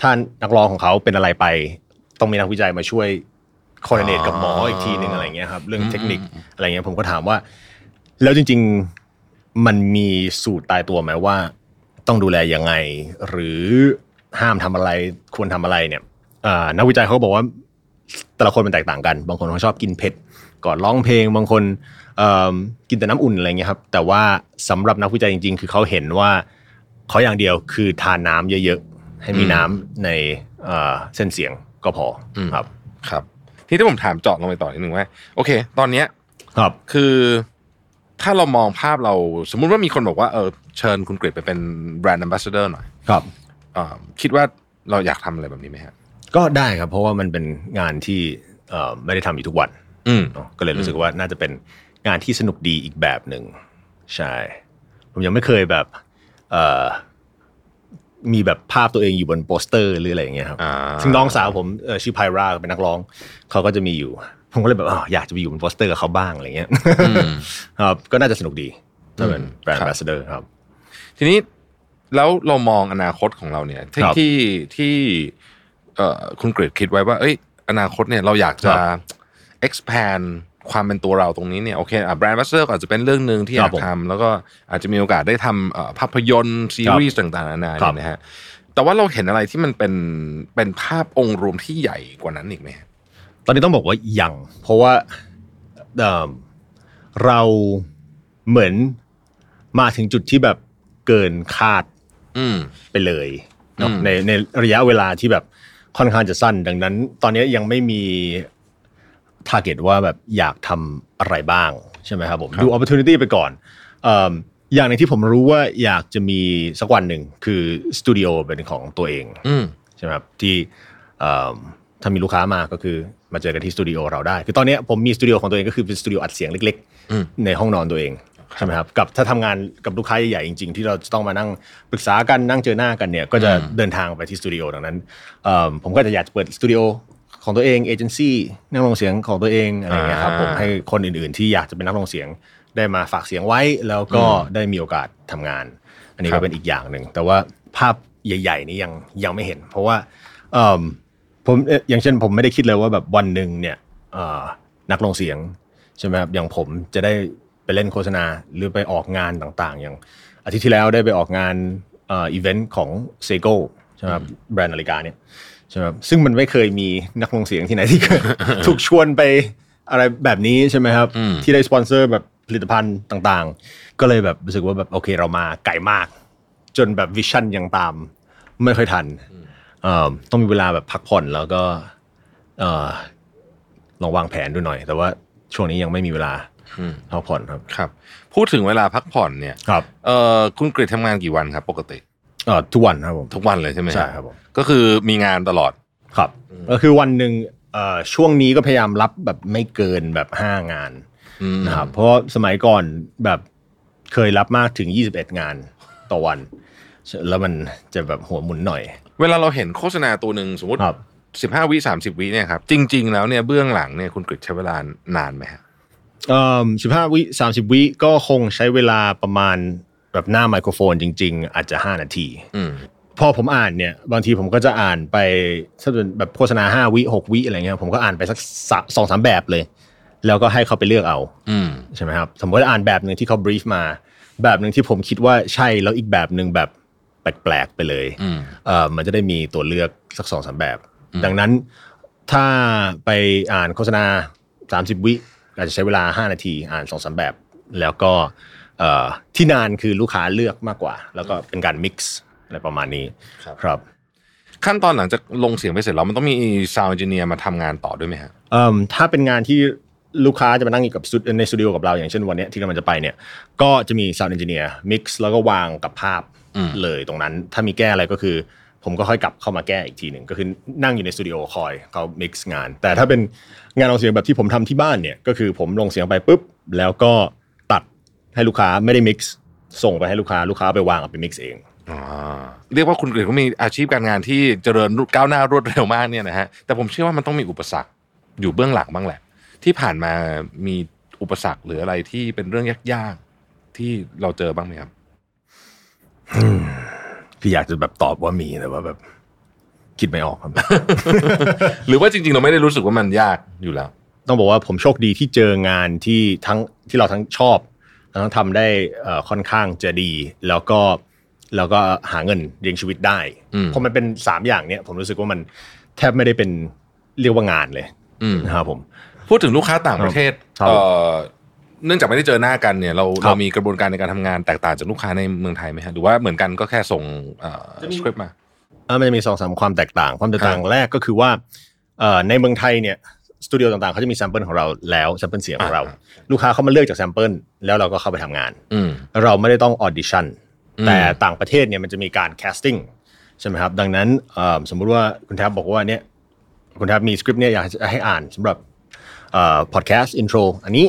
ถ้านักร้องของเขาเป็นอะไรไป ต้องมีนักวิจัยมาช่วยคอร์เนตกับหมออีกทีหนึ่งอะไรเงี้ยครับ เรื่องเทคนิคอะไรเงี้ยผมก็ถามว่า แล้วจริง ๆมันมีสูตรตายตัวไหมว่า ต้องดูแลยังไง หรือห้ามทำอะไรควรทำอะไรเนี่ยนักวิจัยเขาบอกว่าแต่ละคนมันแตกต่างกัน บางคนเขาชอบกินเผ็ดก่อนร้องเพลงบางคน กินแต่น้ำอุ่นอะไรเงี้ยครับ แต่ว่าสำหรับนักวิจัยจริง ๆ คือเขาเห็นว่าเขาอย่างเดียวคือทานน้ำเยอะๆ ให้มีน้ำในเอ่อเส้นเสียงก็พออครับ ครับ ที่ที่ผมถามเจาะลงไปต่อนิดนึงว่าโอเค ตอนเนี้ยครับ คือถ้าเรามองภาพเราสมมุติว่ามีคนบอกว่าเออเชิญคุณกฤษไปเป็นแบรนด์ a m b a s s a d o r หน่อย ครับอ่าคิดว่าเราอยากทำอะไรแบบนี้ไหมฮะก็ได้ครับ เพราะว่ามันเป็นงานที่เอ่อไม่ได้ทำอยู่ทุกวันอืมเนอะก็เลยรู้สึกว่าน่าจะเป็น งานที่สนุกดีอีกแบบหนึ่งใช่ ผมยังไม่เคยแบบเอ่อมีแบบภาพตัวเองอยู่บนโปสเตอร์หรืออะไรอย่างเงี้ยครับอ่าซึ่งน้องสาวผมเอ่อชื่อ Pyra เป็นนักร้องเขาก็จะมีอยู่ ผมก็เลยแบบอ๋ออยากจะไปอยู่บนโปสเตอร์กับเขาบ้างอะไรเงี้ยครับก็น่าจะสนุกดีถ้าเป็น brand ambassador ครับ ทีนี้แล้วเรามองอนาคตของเราเนี่ยที่ครับที่ที่เอ่อคุณกฤษคิดไว้ว่า เอ้ย อนาคตเนี่ยเราอยากจะครับ expand ความเป็นตัวเราตรงนี้เนี่ยโอเคอะแบรนด์ a ัสเซอร์อาจจะเป็นเรื่องหนึ่งที่อครัยาบกผมทำแล้วก็อาจจะมีโอกาสได้ทำเอ่อภาพยนตร์ซีรีส์ต่างๆนานาครับเนี่ยนะฮะแต่ว่าเราเห็นอะไรที่มันเป็นเป็นภาพองค์รวมที่ใหญ่กว่านั้นอีกไหมฮะตอนนี้ต้องบอกว่ายังเพราะว่าเอิ่มเราเหมือนมาถึงจุดที่แบบเกินคาดอืมไปเลยเนอะอืมในในระยะเวลาที่แบบค่อนข้างจะสั้น ดังนั้น ตอนนี้ยังไม่มี t a r g e t ว่าแบบอยากทำอะไรบ้างใช่ไหมครับผมดู opportunity ไปก่อนเอิ่มอย่างหนึ่งที่ผมรู้ว่าอยากจะมีสักวันหนึ่งคือสตูดิโอเป็นของตัวเองอืมใช่ไหมครับที่เอิ่มถ้ามีลูกค้ามาก็คือมาเจอกันที่สตูดิโอเราได้ คือตอนเนี้ยผมมีสตูดิโอของตัวเองก็คือเป็นสตูดิโออัดเสียงเล็กอืมๆในห้องนอนตัวเองใช่ไหมครับกับถ้าทำงานกับลูกค้าใหญ่ๆจริง ๆ ที่เราจะต้องมานั่งปรึกษากันนั่งเจอหน้ากันเนี่ยก็จะเดินทางไปที่สตูดิโอดังนั้นเอิ่มผมก็จะอยากจะเปิดสตูดิโอ ของตัวเองเอเจนซี่นักลงเสียงของตัวเองอะไรอย่างเงี้ยครับผมให้คนอื่นๆที่อยากจะเป็นนักลงเสียงได้มาฝากเสียงไว้แล้วก็ได้มีโอกาสทำงาน อันนี้ครัก็บเป็นอีกอย่างหนึ่งแต่ว่าภาพใหญ่ ๆ นี้ยังยังไม่เห็น เพราะว่าเอิ่มผมเอ่ออย่างเช่นผมไม่ได้คิดเลยว่าแบบวันหนึ่งเนี่ยเอ่อนักลงเสียงใช่ไหมครับอย่างผมจะได้ไปเล่นโฆษณาหรือไปออกงานต่างๆ อย่างอาทิตย์ที่แล้วได้ไปออกงานเอ่ออีเวนต์ของ Seiko ใช่ไหมครับแบรนด์นาฬิกาเนี่ย ใช่ไหมครับซึ่งมันไม่เคยมีนักลงเสียงที่ไหนที่เคยถูกชวนไปอะไรแบบนี้ใช่ไหมครับ ที่ได้สปอนเซอร์แบบผลิตภัณฑ์ต่างๆ ก็เลยแบบรู้สึกว่าแบบโอเคเรามาไกลมาก จนแบบ vision ยังตาม ไม่ค่อยทันเอ่อต้องมีเวลาแบบพักผ่อนแล้วก็เอ่อลองวางแผนดูหน่อย แต่ว่าช่วงนี้ยังไม่มีเวลาพักผ่อนครับครับ พูดถึงเวลาพักผ่อนเนี่ยครับเอ่อคุณกริดทำงานกี่วันครับ ปกติ เอ่อทุกวันครับผม ทุกวันเลยใช่ไหมใช่ครับผม ก็คือมีงานตลอด ครับก็คือวันหนึ่งเอ่อช่วงนี้ก็พยายามรับแบบไม่เกินแบบห้างานอืม นะครับเพราะว่าสมัยก่อนแบบเคยรับมากถึง 21 งานต่อวัน แล้วมันจะแบบหัวหมุนหน่อย เวลาเราเห็นโฆษณาตัวหนึ่งสมมติครับ สิบห้าวิสามสิบวิเนี่ยครับ จริง ๆ แล้วเนี่ยเบื้องหลังเนี่ยคุณกริดใช้เวลานานไหมฮะ เอ่อสิบห้าวิสามสิบวิก็คงใช้เวลาประมาณ แบบหน้าไมโครโฟนจริง ๆ อาจจะ5นาทีอืมพอผมอ่านเนี่ย บางทีผมก็จะอ่านไปถ้าเป็นแบบโฆษณาห้าวิหกวิอะไรเงี้ยผมก็อ่านไปสักสะสองสามแบบเลย แล้วก็ให้เขาไปเลือกเอาอืมใช่ไหมครับสมมติว่าอ่านแบบหนึ่งที่เขาบรีฟมา แบบหนึ่งที่ผมคิดว่าใช่แล้วอีกแบบหนึ่งแบบแปลกๆไปเลยอืมเอ่อมันจะได้มีตัวเลือกสักสองสามแบบ ดังนั้นถ้าไปอ่านโฆษณา 30 วิอาจจะใช้เวลา 5 นาที อ่านสองสามแบบ แล้วก็เอ่อ ที่นานคือลูกค้าเลือกมากกว่า แล้วก็เป็นการ mix อะไรประมาณนี้ครับครับขั้นตอนหลังจากลงเสียงไปเสร็จแล้วมันต้องมีsound engineer มาทำงานต่อด้วยไหมฮะเอิ่มถ้าเป็นงานที่ลูกค้าจะมานั่งอยู่กับสตูในสตูดิโอกับเราอย่างเช่นวันเนี้ยที่กำลังจะไปเนี่ย ก็จะมี Sound Engineer mix แล้วก็วางกับภาพอืมเลยตรงนั้น ถ้ามีแก้อะไรก็คือ ผมก็ค่อยกลับเข้ามาแก้อีกทีหนึ่งก็คือนั่งอยู่ในสตูดิโอคอยเขา mix งาน แต่ถ้าเป็นงานลงเสียงแบบที่ผมทำที่บ้านเนี่ยก็คือผมลงเสียงไปปุ๊บแล้วก็ตัด ให้ลูกค้าไม่ได้ mix ส่งไปให้ลูกค้าลูกค้าไปวางเอาไป mix เองอ่าเรียกว่าคุณกฤษก็มีอาชีพการงานที่เจริญก้าวหน้ารวดเร็วมากเนี่ยนะฮะแต่ผมเชื่อว่ามันต้องมีอุปสรรคอยู่เบื้องหลังบ้างแหละ ที่ผ่านมามีอุปสรรคหรืออะไรที่เป็นเรื่องยากๆที่เราเจอบ้างไหมครับคืออยากจะแบบตอบว่ามีแต่ว่าแบบ คิดไม่ออกครับ หรือว่าจริงๆ เราไม่ได้รู้สึกว่ามันยากอยู่แล้ว ต้องบอกว่าผมโชคดีที่เจองานที่ทั้งที่เราทั้งชอบ แล้วทั้งทำได้เอ่อค่อนข้างจะดี แล้วก็แล้วก็หาเงินเลี้ยงชีวิตได้อืมเพราะมันเป็นสามอย่างเนี้ยผมรู้สึกว่ามันแทบไม่ได้เป็นเรียกว่างานเลยอืมนะครับผม พูดถึงลูกค้าต่างประเทศครับเอ่อเนื่องจากไม่ได้เจอหน้ากันเนี่ยเราครับเรามีกระบวนการในการทำงานแตกต่างจากลูกค้าในเมืองไทยไหมฮะหรือว่าเหมือนกันก็แค่ส่งสคริปต์มาอ่ามันจะมีสองสามความแตกต่าง ความแตกต่างแรกก็คือว่าเอ่อในเมืองไทยเนี่ย สตูดิโอต่างๆเขาจะมี sample ของเราแล้ว sample เสียงของเราอ่าลูกค้าเขามาเลือกจาก sample แล้วเราก็เข้าไปทำงานอืมเราไม่ได้ต้องออดิชั่นอืมแต่ต่างประเทศเนี่ยมันจะมีการ casting ใช่ไหมครับ ดังนั้นเอ่อสมมุติว่าคุณแท็ปบอกว่าเนี่ยคุณแท็ปมีสคริปต์เนี่ยอยากจะให้อ่านสำหรับพอดแคสต์ intro อันนี้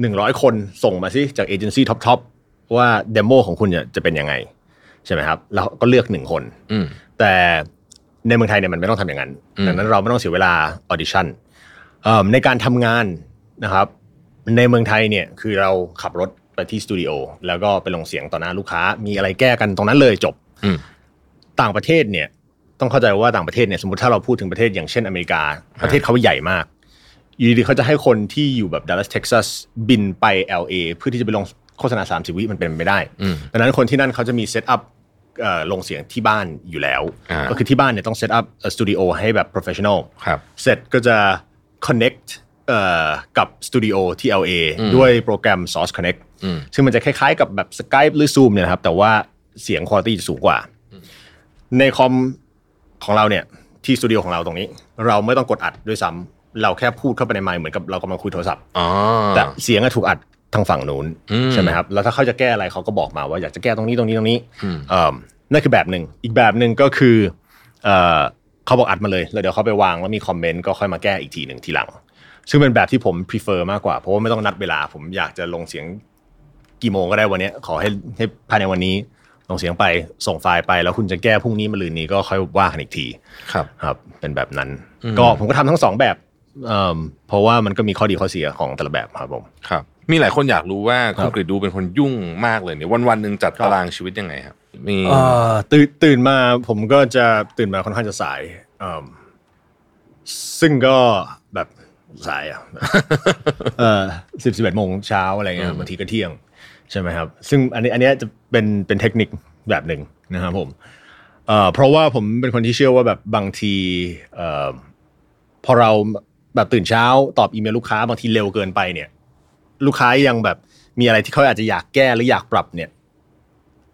หนึ่งร้อยคนส่งมาสิจากเอเจนซี่ top ๆว่า demo ของคุณเนี่ยจะเป็นยังไงใช่ไหมครับแล้วก็เลือกหนึ่งคนอืมแต่ในเมืองไทยเนี่ยมันไม่ต้องทำอย่างนั้นอืมดังนั้นเราไม่ต้องเสียเวลาออดิชั่น ในการทำงานนะครับ ในเมืองไทยเนี่ยคือเราขับรถไปที่สตูดิโอแล้วก็ไปลงเสียงต่อหน้าลูกค้า มีอะไรแก้กันตรงนั้นเลยจบอืมต่างประเทศเนี่ย ต้องเข้าใจว่าต่างประเทศเนี่ยสมมติถ้าเราพูดถึงประเทศอย่างเช่นอเมริกา ประเทศเขาใหญ่มากอยู่ดีๆเขาจะให้คนที่อยู่แบบดัลลัสเท็กซัสบินไป LA เพื่อที่จะไปลงโฆษณา30วิมันเป็นไปไม่ได้อืมดังนั้นคนที่นั่นเขาจะมี setup ลงเสียงที่บ้านอยู่แล้วอ่าก็คือที่บ้านเนี่ยต้อง set up สตูดิโอให้แบบ professional ครับเสร็จก็จะ connect เอ่อกับสตูดิโอที่ LA อืมด้วยโปรแกรม Source Connect อืมซึ่งมันจะคล้ายๆกับแบบ Skype หรือ Zoom เนี่ยนะครับ แต่ว่าเสียงคุณภาพจะสูงกว่า ในคอมของเราเนี่ยที่สตูดิโอของเราตรงนี้ เราไม่ต้องกดอัดด้วยซ้ำเราแค่พูดเข้าไปในไมค์เหมือนกับเรากำลังคุยโทรศัพท์อ๋อแต่เสียงอะถูกอัดทางฝั่งนู้นอืมใช่ไหมครับ แล้วถ้าเขาจะแก้อะไรเขาก็บอกมาว่าอยากจะแก้ตรงนี้ตรงนี้ตรงนี้อืมเอ่อนั่นคือแบบหนึ่งอีกแบบหนึ่งก็คือ เอ่อเขาบอกอัดมาเลยแล้วเดี๋ยวเขาไปวางแล้วมีคอมเมนต์ก็ค่อยมาแก้อีกทีหนึ่งทีหลัง ซึ่งเป็นแบบที่ผม prefer มากกว่า เพราะว่าไม่ต้องนัดเวลา ผมอยากจะลงเสียงกี่โมงก็ได้วันเนี้ยขอให้ให้ภายในวันนี้ลงเสียงไปส่งไฟล์ไปแล้วคุณจะแก้พรุ่งนี้มะรืนนี้ก็ค่อยว่ากันอีกทีครับ ครับ เป็นแบบนั้น ก็ผมก็ทำทั้งสองแบบเอิ่มเพราะว่ามันก็มีข้อดีข้อเสียของแต่ละแบบครับผมครับ มีหลายคนอยากรู้ว่าครัคุณบกฤษดูเป็นคนยุ่งมากเลยเนี่ยวันวันๆหนึ่งจัดตารางชีวิตยังไงครับ มีเอ่อตื่นตื่นมาผมก็จะตื่นมาค่อนข้างจะสายเอิ่มซึ่งก็แบบสายอะเออสิบสิบเอ็ดโมงเช้าอะไรเงี้ยบางทีก็เที่ยงใช่ไหมครับ ซึ่งอันนี้อันเนี้ยจะเป็นเป็นเทคนิคแบบหนึ่งนะครับผมเอ่อเพราะว่าผมเป็นคนที่เชื่อว่าแบบบางทีเอ่อพอเราแบบตื่นเช้าตอบอีเมลลูกค้าบางทีเร็วเกินไปเนี่ย ลูกค้ายังแบบมีอะไรที่เขาอาจจะอยากแก้หรืออยากปรับเนี่ย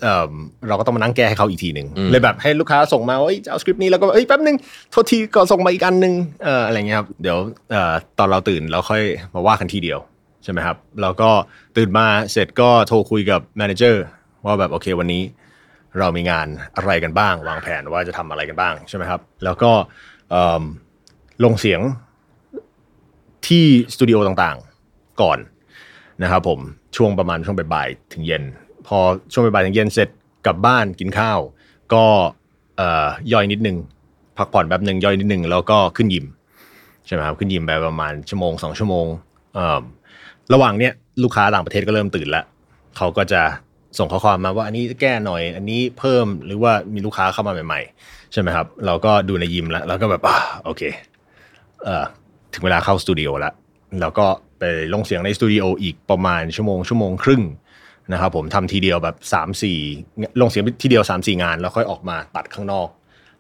เอ่อเราก็ต้องมานั่งแก้ให้เขาอีกทีหนึ่งอืมเลยแบบให้ลูกค้าส่งมาว่าเอ้ยจะเอาสคริปต์นี้แล้วก็เอ้ยแป๊บนึงโทษทีก็ส่งมาอีกอันนึงเอ่ออะไรเงี้ยครับเดี๋ยวเอ่อตอนเราตื่นเราค่อยมาว่ากันทีเดียวใช่ไหมครับแล้วก็ตื่นมาเสร็จก็โทรคุยกับ manager ว่าแบบโอเควันนี้เรามีงานอะไรกันบ้าง วางแผนว่าจะทำอะไรกันบ้างใช่ไหมครับ แล้วก็เอิ่มลงเสียงที่สตูดิโอต่างๆ ก่อนนะครับผมช่วงประมาณช่วงบ่ายๆถึงเย็น พอช่วงบ่ายถึงเย็นเสร็จกลับบ้านกินข้าว ก็เอ่อย่อยนิดนึงพักผ่อนแป๊บหนึ่งย่อยนิดนึงแล้วก็ขึ้นยิมใช่ไหมครับขึ้นยิมไปประมาณชั่วโมงสองชั่วโมงเอ่อระหว่างเนี้ยลูกค้าต่างประเทศก็เริ่มตื่นแล้วเขาก็จะส่งข้อความมาว่าอันนี้แก้หน่อย อันนี้เพิ่มหรือว่ามีลูกค้าเข้ามาใหม่ ๆ ใช่ไหมครับ เราก็ดูในยิมแล้วแล้วก็แบบอ่าโอเคเอ่อถึงเวลาเข้าสตูดิโอแล้วแล้วก็ไปลงเสียงในสตูดิโออีกประมาณชั่วโมงชั่วโมงครึ่ง นะครับผมทำทีเดียวแบบ3ามสี่ลงเสียงทีเดียว3ามสี่งาน แล้วค่อยออกมาตัดข้างนอก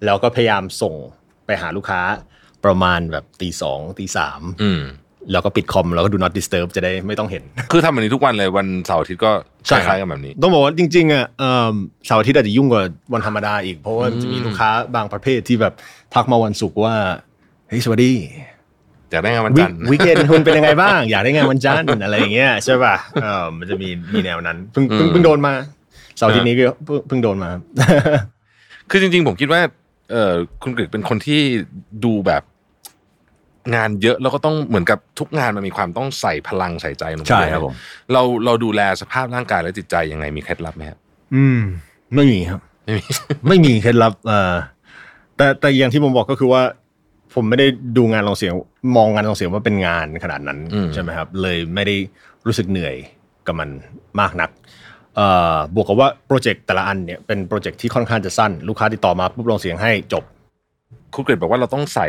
แล้วก็พยายามส่งไปหาลูกค้าประมาณแบบตีสองตีสามอืมแล้วก็ปิดคอมแล้วก็ดู not disturb จะได้ไม่ต้องเห็น คือทำแบบนี้ทุกวันเลยวันเสาร์อาทิตย์ก็ใช่คครับล้ายๆกันแบบนี้ ต้องบอกว่าจริงๆอะเอิ่มเสาร์อาทิตย์อาจจะยุ่งกว่าวันธรรมดาอีก เพราะว่าจะมีลูกค้าบางประเภทที่แบบทักมาวันศุกร์ว่าเฮ้ยสวัสดี อยากได้งานวันวิจันทร์วิกเอนคุณเป็นยังไงบ้าง อยากได้งานวันจันทร์อะไรอย่างเงี้ยใช่ป่ะเออมันจะมีมีแนวนั้นเพิ่งเพิ่งเพิ่งโดนมาเสาร์อาที่นี้ก็เพิ่งเพิ่งโดนมา คือจริง ๆ ผมคิดว่า เออคุณกฤษเป็นคนที่ดูแบบงานเยอะแล้วก็ต้องเหมือนกับทุกงานมันมีความต้องใส่พลังใส่ใจลงไปใช่ครับผมเราเราดูแลสภาพร่างกายและจิตใจยังไงมีเคล็ดลับไหมครับอืม ไม่มีครับ ไม่มีไม่มีเคล็ดลับเอ่อแต่แต่อย่างที่ผมบอกก็คือว่า ผมไม่ได้ดูงานลงเสียง มองงานลงเสียงว่าเป็นงานขนาดนั้นอืมใช่ไหมครับ เลยไม่ได้รู้สึกเหนื่อยกับมันมากนักเอ่อบวกกับว่าโปรเจกต์แต่ละอันเนี่ยเป็นโปรเจกต์ที่ค่อนข้างจะสั้น ลูกค้าติดต่อมาปุ๊บลงเสียงให้จบ คุณกฤษบอกว่าเราต้องใส่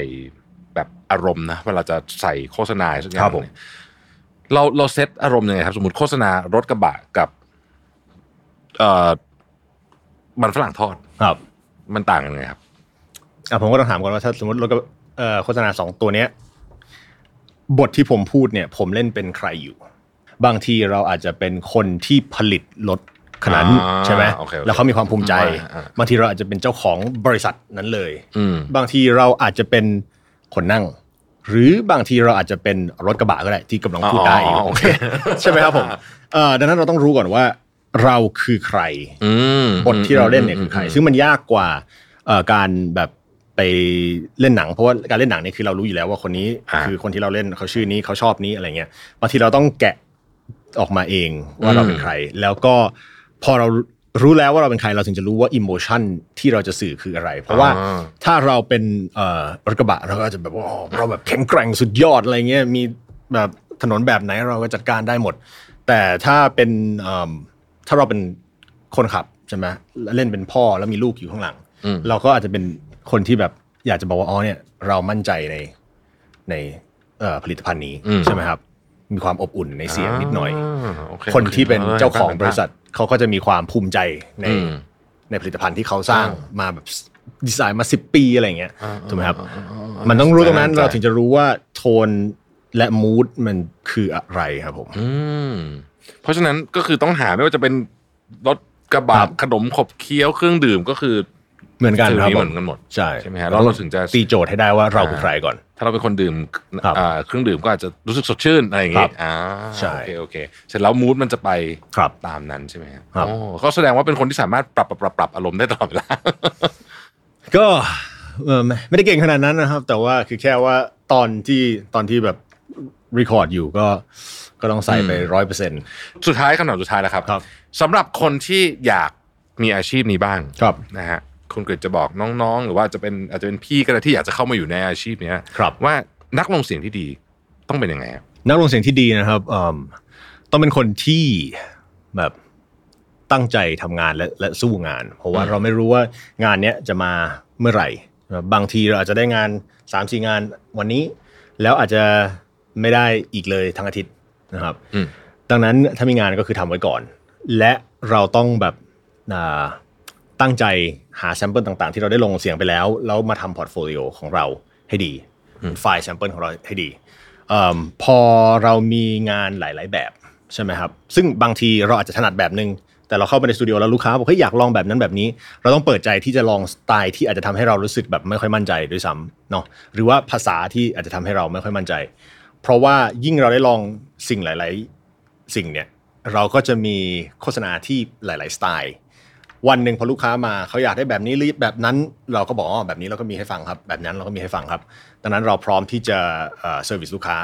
แบบอารมณ์นะเวลาจะใส่โฆษณาสักอย่าครังบผมเนี่ยเราเราเซตอารมณ์ยังไงครับ สมมติโฆษณารถกระบะกับเอ่อมันฝรั่งทอดครับ มันต่างกันยังไงครับอะผมก็ต้องถามก่อนว่าถ้าสมมติเราก็ เอ่อโฆษณาสองตัวเนี้ย บทที่ผมพูดเนี่ย ผมเล่นเป็นใครอยู่ บางทีเราอาจจะเป็นคนที่ผลิตรถขนาดนั้นอ่าใช่ไหมโอเคโอเคแล้วเขามีความภูมิใจอ่าอ่าบางทีเราอาจจะเป็นเจ้าของบริษัทนั้นเลยอืมบางทีเราอาจจะเป็นคนนั่ง หรือบางทีเราอาจจะเป็นรถกระบะก็ได้ที่กำลังพูดได้อยู่อ๋อโอเคใช่ไหมครับผมเอ่อดังนั้นเราต้องรู้ก่อนว่า เราคือใครอืมบทที่เราเล่นเนี่ยคือใคร ซึ่งมันยากกว่าเอ่อการแบบ ไปเล่นหนังเพราะว่าการเล่นหนังเนี่ยคือเรารู้อยู่แล้วว่าคนนี้อ่าคือคนที่เราเล่นเขาชื่อนี้เขาชอบนี้อะไรเงี้ยบางทีเราต้องแกะออกมาเองว่าเราเป็นใคร แล้วก็พอเรารู้แล้วว่าเราเป็นใครเราถึงจะรู้ว่าอิโมชันที่เราจะสื่อคืออะไร เพราะว่าอ่าถ้าเราเป็นเอ่อรถกระบะเราก็จะแบบว่าเราแบบแข็งแกร่งสุดยอดอะไรเงี้ยมีแบบถนนแบบไหนเราก็จัดการได้หมด แต่ถ้าเป็นเอิ่มถ้าเราเป็นคนขับใช่ไหมแล้วเล่นเป็นพ่อแล้วมีลูกอยู่ข้างหลังอืมเราก็อาจจะเป็น คนที่แบบอยากจะบอกว่าอ๋อเนี่ย เรามั่นใจในในเอ่อผลิตภัณฑ์นี้อืมใช่ไหมครับ มีความอบอุ่นในเสียงนิดหน่อยาโอเคนที่เป็นออเจ้าของห็นภพบริษัทเขาก็จะมีความภูมิใจในอืมในผลิตภัณฑ์ที่เขาสร้างอ่มาแบบดีไซน์มาสิบปีอะไรอย่างเงี้ยอ่าถูกไหมครับอ่าอ่าอ่ามันต้องรู้ตรงนั้นใจเราถึงจะรู้ว่าโทนและมูดมันคืออะไรครับผมอืมเพราะฉะนั้นก็คือต้องหาไม่ว่าจะเป็นรถกระบะครับขนมขบเคี้ยวเครื่องดื่มก็คือ เหมือนกันฟิลครับนี้ผเหมือนกันหมดใช่ใช่ไหมฮะแล้วเราถึงจะตีโจทย์ให้ได้ว่าเราคือใครก่อน ถ้าเราเป็นคนดื่มครับอ่าเครื่องดื่มก็อาจจะรู้สึกสดชื่นอะไรอย่างครัเงี้บยอ่าใช่โอเคโอเคเสร็จแล้วมูดมันจะไปครับตามนั้นใช่ไหมครับครับโอ้ก็แสดงว่าเป็นคนที่สามารถปรับปรับปรับปรับอารมณ์ได้ตลอดเวลาก็เออไม่ไม่ได้เก่งขนาดนั้นนะครับ แต่ว่าคือแค่ว่าตอนที่ตอนที่แบบรีคอร์ดอยู่ก็ก็ต้องใส่ไปอืมร้อยเปอร์เซ็นต์สุดท้ายคำถามสุดท้ายแล้วครับครับสำหรับคนที่อยากมีอาชีพนี้บ้างครับนะฮะ คุณกฤษจะบอกน้องๆ หรือว่าจะเป็นอาจจะเป็นพี่ก็ได้ที่อยากจะเข้ามาอยู่ในอาชีพเนี้ยครับว่านักลงเสียงที่ดีต้องเป็นยังไงครับนักลงเสียงที่ดีนะครับเอิ่มต้องเป็นคนที่แบบตั้งใจทำงานและและสู้งาน เพราะว่าอืมเราไม่รู้ว่างานเนี้ยจะมาเมื่อไหร่ บางทีเราอาจจะได้งานสามสี่งานวันนี้ แล้วอาจจะไม่ได้อีกเลยทั้งอาทิตย์นะครับอืมดังนั้นถ้ามีงานก็คือทำไว้ก่อน และเราต้องแบบอ่า ตั้งใจหา sample ต่างๆ ที่เราได้ลงเสียงไปแล้ว แล้วมาทำ portfolio ของเราให้ดี ไฟล์ sample ของเราให้ดีเอมพอเรามีงานหลาย ๆ แบบใช่ไหมครับ ซึ่งบางทีเราอาจจะถนัดแบบนึง แต่เราเข้าไปในสตูดิโอแล้วลูกค้าบอกเฮ้ยอยากลองแบบนั้นแบบนี้ เราต้องเปิดใจที่จะลองสไตล์ที่อาจจะทำให้เรารู้สึกแบบไม่ค่อยมั่นใจด้วยซ้ำเนาะ หรือว่าภาษาที่อาจจะทำให้เราไม่ค่อยมั่นใจ เพราะว่ายิ่งเราได้ลองสิ่งหลาย ๆ สิ่งเนี่ย เราก็จะมีโฆษณาที่หลาย ๆ สไตล์ วันหนึ่งพอลูกค้ามาเขาอยากได้แบบนี้หรือแบบนั้น เราก็บอกอ๋อแบบนี้เราก็มีให้ฟังครับ แบบนั้นเราก็มีให้ฟังครับ ดังนั้นเราพร้อมที่จะ service ลูกค้า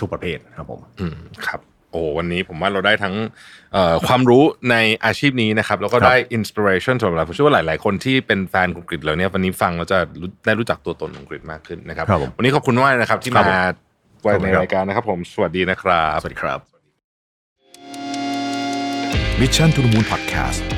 ทุกประเภทครับผมอืมครับโอ้วันนี้ผมว่าเราได้ทั้งเอ่อความรู้ในอาชีพนี้นะครับ แล้วก็ครับได้อินสปิเรชันสำหรับผมเชื่อว่าหลาย ๆ คนที่เป็นแฟนคุณกฤษแล้วเนี่ยวันนี้ฟังแล้วจะรู้ได้รู้จักตัวตนของกฤษมากขึ้นนะครับครับผมวันนี้ขอบคุณมากนะครับ ที่ครับมาผมไว้ขอบคุในณครับรายการนะครับ ผมสวัสดีนะครับ สวัสดีครับ Mission to the Moon Podcast